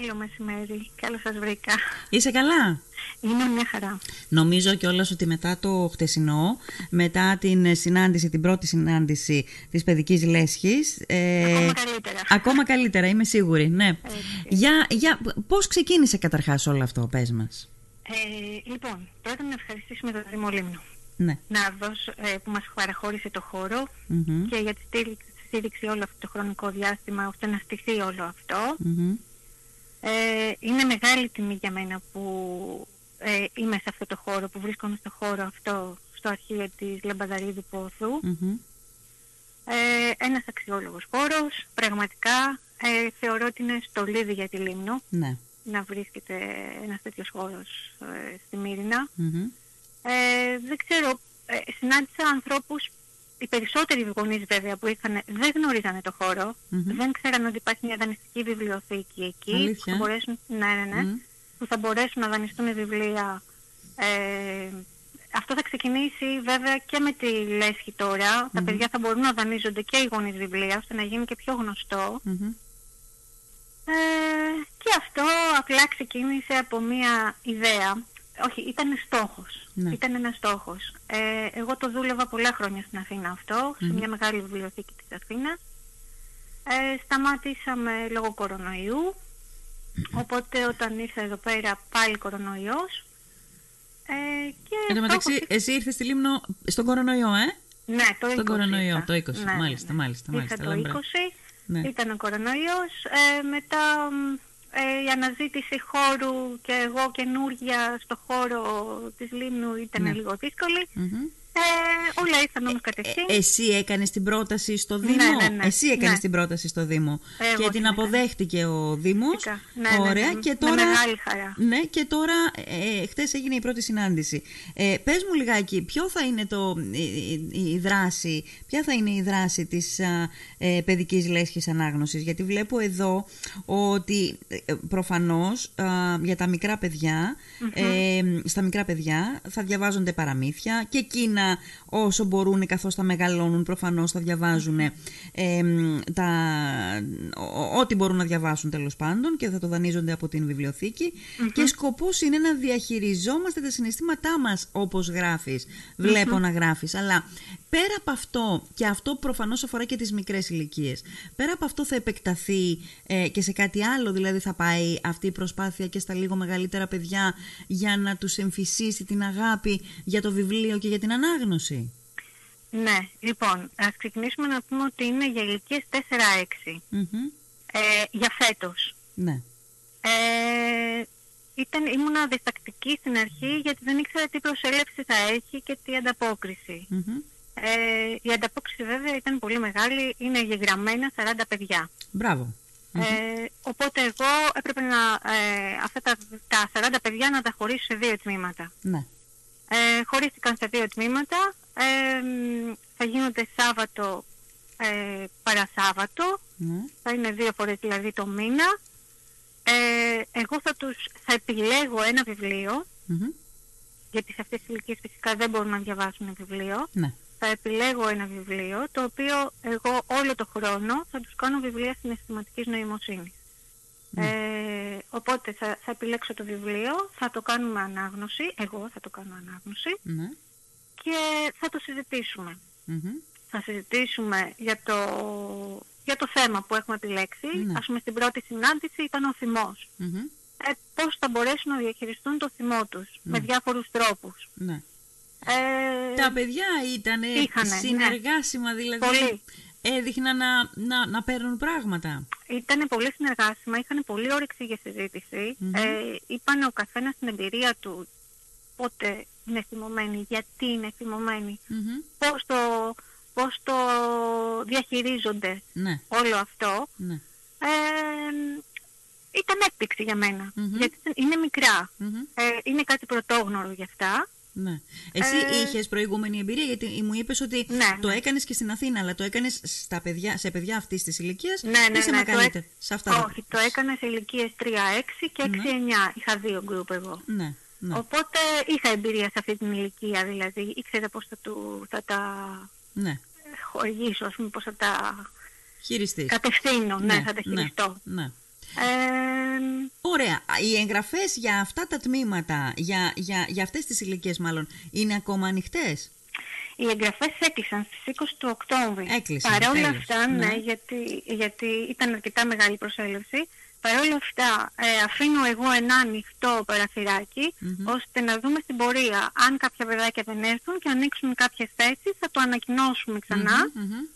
Καλό μεσημέρι. Καλώς σας βρήκα. Είσαι καλά; Είμαι μια χαρά. Νομίζω κιόλας ότι μετά το χτεσινό, μετά την συνάντηση, την πρώτη συνάντηση της παιδικής λέσχης... Ε, ακόμα καλύτερα. Ακόμα καλύτερα, είμαι σίγουρη, ναι. Για, για, πώς ξεκίνησε καταρχάς όλο αυτό, πες μας; Ε, λοιπόν, πρώτα να ευχαριστήσουμε τον Δήμο Λίμνο. Ναι. Να δώσω, ε, που μας παραχώρησε το χώρο και για τη στήριξη, στήριξη όλο αυτό το χρονικό διάστημα ώστε να στηθεί όλο ε, είναι μεγάλη τιμή για μένα που ε, είμαι σε αυτό το χώρο, που βρίσκομαι στο χώρο αυτό, στο αρχείο της Λαμπαδαρίδου Πόθου. Ε, ένας αξιόλογος χώρος, πραγματικά ε, θεωρώ ότι είναι στολίδι για τη Λίμνο ναι. να βρίσκεται ένας τέτοιος χώρος ε, στη μυρινα δεν ξέρω, συνάντησα ανθρώπους οι περισσότεροι γονείς βέβαια που ήρθαν δεν γνωρίζανε το χώρο, δεν ξέραν ότι υπάρχει μια δανειστική βιβλιοθήκη εκεί που θα μπορέσουν, ναι, ναι, ναι, που θα μπορέσουν να δανειστούν βιβλία. Ε, αυτό θα ξεκινήσει βέβαια και με τη λέσχη τώρα. Τα παιδιά θα μπορούν να δανείζονται και οι γονείς βιβλία ώστε να γίνει και πιο γνωστό. Ε, και αυτό απλά ξεκίνησε από μια ιδέα όχι, ήταν στόχος. Ναι. Ήταν ένας στόχος. Ε, εγώ το δούλευα πολλά χρόνια στην Αθήνα σε μια μεγάλη βιβλιοθήκη της Αθήνας. Ε, σταμάτησαμε λόγω κορονοϊού, οπότε όταν ήρθα εδώ πέρα πάλι κορονοϊός. Ε, και Εν τω μεταξύ, εσύ ήρθες στη Λίμνο στον κορονοϊό, ε; Ναι, το 20. Στον κορονοϊό, το 20, ναι, ναι, μάλιστα, ναι. μάλιστα, μάλιστα. Ήρθα το 20, ήταν ο κορονοϊός, ε, μετά ε, η αναζήτηση χώρου και εγώ καινούργια στο χώρο της Λίμνου ήταν ναι. λίγο ε, όλα ήρθαν όμως κατευθείαν. Ε, εσύ έκανες την πρόταση στο ναι, Δήμο; Ναι, ναι, εσύ έκανες την πρόταση στο Δήμο. και την αποδέχτηκε ο Δήμος. Ωραία. Και τώρα, Με μεγάλη χαρά. Ναι, και τώρα ε, χτες έγινε η πρώτη συνάντηση. Ε, πες μου λιγάκι, ποιο θα είναι το, η, η, δράση, ποια θα είναι η δράση της ε, παιδικής λέσχης ανάγνωσης; Γιατί βλέπω εδώ ότι ε, προφανώς για τα μικρά ε, στα μικρά παιδιά θα διαβάζονται παραμύθια και εκείνα όσο μπορούν καθώς θα μεγαλώνουν προφανώς θα διαβάζουν τα, ό,τι μπορούν να διαβάσουν τέλος πάντων και θα το δανείζονται από την βιβλιοθηκη και σκοπός είναι να διαχειριζόμαστε τα συναισθήματά μας όπως γράφεις, να γράφεις αλλά πέρα από αυτό και αυτό προφανώς αφορά και τις μικρές ηλικίες. πέρα από αυτό θα επεκταθεί ε, και σε κάτι άλλο δηλαδή θα πάει αυτή η προσπάθεια και στα λίγο μεγαλύτερα παιδιά για να τους εμφυσίσει την αγάπη για το βιβλίο και για την ανάγκη ανάγνωση; Ναι, λοιπόν, ας ξεκινήσουμε να πούμε ότι είναι για ηλικίες 4-6. Ε, για φέτος. Ναι. Ε, ήταν, ήμουνα διστακτική στην αρχή γιατί δεν ήξερα τι προσέλευση θα έχει και τι ανταποκριση Ε, η ανταπόκριση βέβαια ήταν πολύ μεγάλη, είναι γεγραμμένα 40 παιδιά. Μπράβο. Ε, οπότε εγώ έπρεπε να, ε, αυτά τα, τα 40 παιδιά να τα χωρίσω σε δύο τμήματα. Ναι. Ε, χωρίστηκαν σε δύο τμήματα. Ε, θα γίνονται Σάββατο ε, παρασάββατο. Ναι. Θα είναι δύο φορές δηλαδή το μήνα. Ε, εγώ θα, τους, θα επιλέγω ένα γιατί σε αυτές τις ηλικίες φυσικά δεν μπορούν να διαβάσουν βιβλίο. Ναι. Θα επιλέγω ένα βιβλίο, το οποίο εγώ όλο το χρόνο θα τους κάνω βιβλία συναισθηματικής νοημοσύνης. Ναι. Ε, οπότε θα, θα επιλέξω το βιβλίο, θα το κάνουμε ανάγνωση, εγώ θα το κάνω ανάγνωση ναι. και θα το συζητησουμε Θα συζητήσουμε για το, για το θέμα που έχουμε επιλέξει. Ναι. Ας πούμε στην πρώτη συνάντηση ήταν ο θυμός. Ε, πώς θα μπορέσουν να διαχειριστούν το θυμό τους με διάφορους τρόπους. Ναι. Ε, Τα παιδιά ήταν συνεργάσιμα δηλαδή. Πολύ έδειχναν να, να, να παίρνουν πράγματα. Ήταν πολύ συνεργάσιμα, είχαν πολύ όρεξη για συζήτηση. Ε, είπαν ο καθένας την εμπειρία του πότε είναι θυμωμένοι, γιατί είναι θυμωμένοι, πώς, το, πώς το διαχειρίζονται ναι. όλο αυτό. Ναι. Ε, ήταν έκπληξη για μένα, γιατί είναι μικρά. Ε, είναι κάτι πρωτόγνωρο για αυτά. Ναι. Εσύ ε... είχες προηγούμενη εμπειρία, γιατί μου είπες ότι ναι, το ναι. έκανες και στην Αθήνα, αλλά το έκανες σε παιδιά αυτής της ηλικίας ναι, ναι, ή σε ναι, μεγαλύτερη. Σε αυτά; Όχι, το έκανα σε ηλικίες 3-6 και 6-9. Είχα δύο γκρουπ εγώ. Ναι. Ναι. Οπότε είχα εμπειρία σε αυτή την ηλικία, δηλαδή ήξερα πώς θα, του, θα τα ναι. χορηγήσω, ας πούμε, πώς θα τα Χειριστείς. κατευθύνω, ναι, ναι θα τα χειριστώ. Ναι. Ε, Ωραία. Οι εγγραφές για αυτά τα τμήματα, για, για, για αυτές τις ηλικίες μάλλον, είναι ακόμα ανοιχτές; Οι εγγραφές έκλεισαν στις 20 του Οκτώβρη. Έκλεισαν. Παρ' όλα τέλος. αυτά, ναι, γιατί, γιατί ήταν αρκετά μεγάλη προσέλευση. Παρ' όλα αυτά, ε, αφήνω εγώ ένα ανοιχτό παραθυράκι, ώστε να δούμε στην πορεία αν κάποια παιδάκια δεν έρθουν και ανοίξουν κάποιες θέσεις, θα το ανακοινώσουμε ξανά,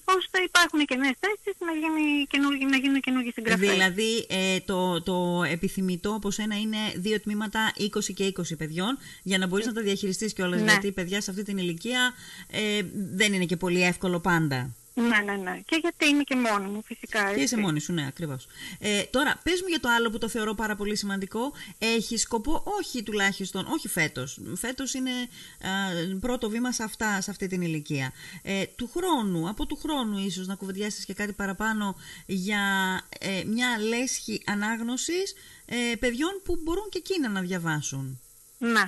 ώστε υπάρχουν και νέες θέσεις να, γίνει καινούργι, να γίνουν καινούργιες εγγραφές. Δηλαδή ε, το, το επιθυμητό από σένα είναι δύο τμήματα 20 και 20 παιδιών για να μπορείς να τα διαχειριστείς κιόλας Ναι. γιατί παιδιά σε αυτή την ηλικία ε, δεν είναι και πολύ εύκολο πάντα. Ναι, ναι, ναι. Και γιατί είμαι και μόνη μου, φυσικά. Και έτσι. είσαι μόνη σου, ναι, ακριβώς. Ε, τώρα, πες μου για το άλλο που το θεωρώ πάρα πολύ σημαντικό. Έχει σκοπό, όχι τουλάχιστον, όχι φέτος. Φέτος είναι α, πρώτο βήμα σε, αυτά, σε αυτή την ηλικία. Ε, του χρόνου, από του χρόνου, ίσως να κουβεντιάσεις και κάτι παραπάνω για ε, μια λέσχη ανάγνωσης ε, παιδιών που μπορούν και εκείνα να διαβάσουν. Ναι.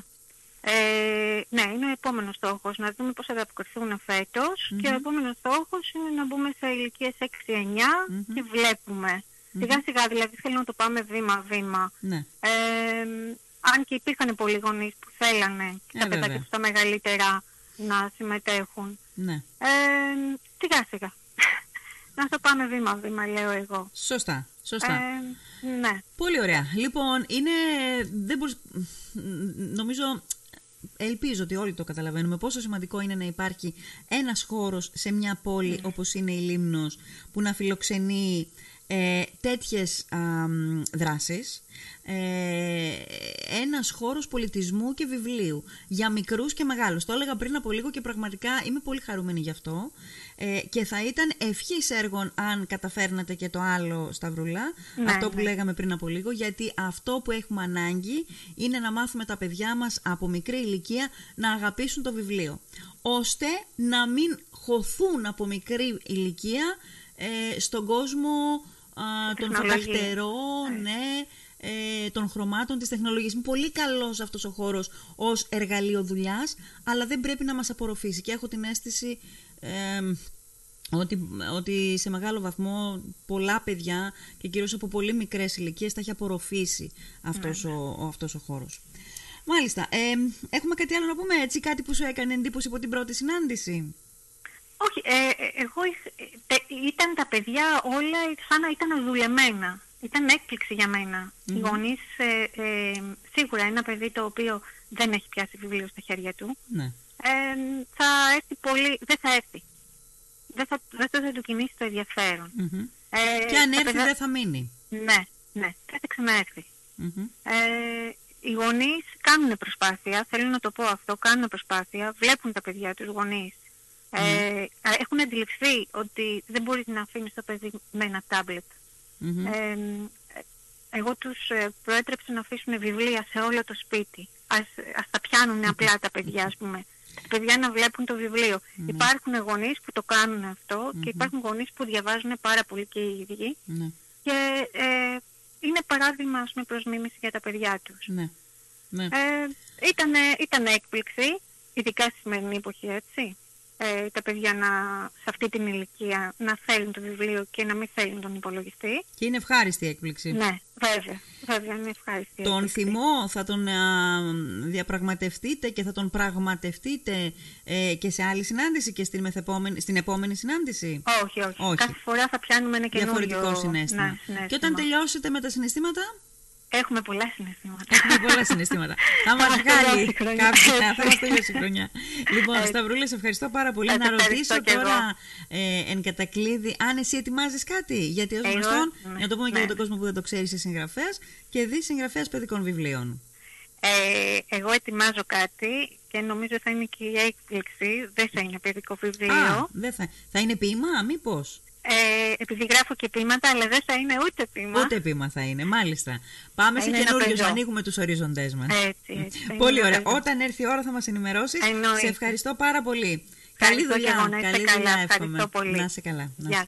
Ε, ναι, είναι ο επόμενος στόχος να δούμε πώς θα ανταποκριθούν φέτος και ο επόμενος στόχος είναι να μπούμε σε ηλικίες 6-9 και βλέπουμε. Σιγά σιγά δηλαδή θέλω να το πάμε βήμα-βήμα. Ναι. Ε, αν και υπήρχαν πολλοί γονείς που θέλανε και τα Ε, παιδάκια βέβαια. τους τα μεγαλύτερα να συμμετέχουν. ναι. Ε, σιγά σιγά. να το πάμε βήμα-βήμα λέω εγώ. Σωστά. Σωστά. Ε, ναι. Πολύ ωραία. Λοιπόν, είναι. Δεν μπορείς... Νομίζω. Ελπίζω ότι όλοι το καταλαβαίνουμε πόσο σημαντικό είναι να υπάρχει ένας χώρος σε μια πόλη όπως είναι η Λίμνος που να φιλοξενεί ε, τέτοιες α, μ, δράσεις. Ε, ένας χώρος πολιτισμού και βιβλίου. Για μικρούς και μεγάλους. Το έλεγα πριν από λίγο και πραγματικά είμαι πολύ χαρούμενη γι' αυτό. Ε, και θα ήταν ευχής έργων αν καταφέρνατε και το άλλο Σταυρούλα. Ναι, αυτό που ναι. λέγαμε πριν από λίγο γιατί αυτό που έχουμε ανάγκη είναι να μάθουμε τα παιδιά μας από μικρή ηλικία να αγαπήσουν το βιβλίο. Ώστε να μην χωθούν από μικρή ηλικία ε, στον κόσμο α, των Τεχνολογία. φωταχτερών, ναι, ε, των χρωμάτων της τεχνολογίας. Είναι πολύ καλός αυτός ο χώρος ως εργαλείο δουλειάς, αλλά δεν πρέπει να μας απορροφήσει. Και έχω την αίσθηση ε, ότι, ότι σε μεγάλο βαθμό πολλά παιδιά και κυρίως από πολύ μικρές ηλικίες θα έχει απορροφήσει αυτός, ο, ο, αυτός ο χώρος. Μάλιστα. Ε, έχουμε κάτι άλλο να πούμε έτσι, κάτι που σου έκανε εντύπωση από την πρώτη συνάντηση; Όχι, ε, ε, εγώ είχ- ε, τε- ήταν τα παιδιά όλα σαν να ήταν δουλεμένα. Ήταν έκπληξη για μένα. Οι γονείς, ε, ε, σίγουρα ένα παιδί το οποίο δεν έχει πιάσει βιβλίο στα χέρια του, Ναι. ε, θα έρθει πολύ, δεν θα έρθει. Δεν θα, δεν θα, του κινήσει το ενδιαφέρον. Μμμ. Ε, Και αν τα έρθει παιδά- δεν θα μείνει. Ναι, ναι, δεν θα ξαναέρθει. Μμμ. Ε, οι γονείς κάνουν προσπάθεια, θέλω να το πω αυτό, κάνουν προσπάθεια, βλέπουν τα παιδιά τους γονείς. Ε, α, έχουν αντιληφθεί ότι δεν μπορείς να αφήνεις το παιδί με ένα τάμπλετ. Μμμ. Ε, εγώ τους ε, προέτρεψα να αφήσουν βιβλία σε όλο το σπίτι. Ας, ας τα πιάνουν απλά τα παιδιά, ας πούμε. Τα παιδιά να βλέπουν το βιβλίο. Υπάρχουν γονείς που το κάνουν αυτό και υπάρχουν γονείς που διαβάζουν πάρα πολύ και οι ίδιοι Ναι. και ε, είναι παράδειγμα ας πούμε, προς μίμηση για τα παιδιά τους. Ναι. ναι. Ε, ήτανε, ήταν έκπληξη, ειδικά στη σημερινή εποχή, έτσι. Ε, τα παιδιά να, σε αυτή την ηλικία να θέλουν το βιβλίο και να μην θέλουν τον υπολογιστή. Και είναι ευχάριστη η έκπληξη. Ναι, βέβαια. Βέβαια, είναι ευχάριστη. η Τον έκπληξη. θυμό θα τον α, διαπραγματευτείτε και θα τον πραγματευτείτε ε, και σε άλλη συνάντηση και στην, μεθεπόμενη, στην επόμενη συνάντηση; Όχι, όχι, Όχι. Κάθε φορά θα πιάνουμε ένα καινούριο Διαφορετικό συνέστημα. Ναι, συνέστημα. Και όταν τελειώσετε με τα συναισθήματα, Έχουμε πολλά συναισθήματα. έχουμε πολλά συναισθήματα. θα μα μας βγάλει τελειώσει η χρονιά. κάποια. θα μας τελειώσει η χρονιά. λοιπόν, Έτσι. Σταυρούλα, σε ευχαριστώ πάρα πολύ. Σας να ευχαριστώ ρωτήσω κι εγώ. τώρα ε, εν κατακλείδη, αν εσύ ετοιμάζεις κάτι; Γιατί ως Εγώ, γνωστόν, ναι, να το πούμε και ναι. για τον κόσμο που δεν το ξέρει, είσαι συγγραφέας και δει συγγραφέα παιδικών βιβλίων. Ε, εγώ ετοιμάζω κάτι και νομίζω θα είναι και η έκπληξη. Δεν θα είναι παιδικό βιβλίο. Α, δεν θα, θα είναι ποίημα, μήπως; Ε, επειδή γράφω και ποίηματα, αλλά δεν θα είναι ούτε ποίημα. Ούτε ποίημα θα είναι, μάλιστα. Πάμε Θα σε είναι ένα καινούριους, πεζό. ανοίγουμε τους ορίζοντέ μας. Έτσι, έτσι. θα είναι Πολύ ένα ωραία. πεζό. Όταν έρθει η ώρα θα μας ενημερώσεις. Εννοείται. Σε ευχαριστώ πάρα πολύ. Καλή Ευχαριστώ και δουλειά. εγώ, να είστε Καλή καλά. δουλειά, Ευχαριστώ εύχομαι. πολύ. Να είσαι καλά. Να Γεια. είσαι-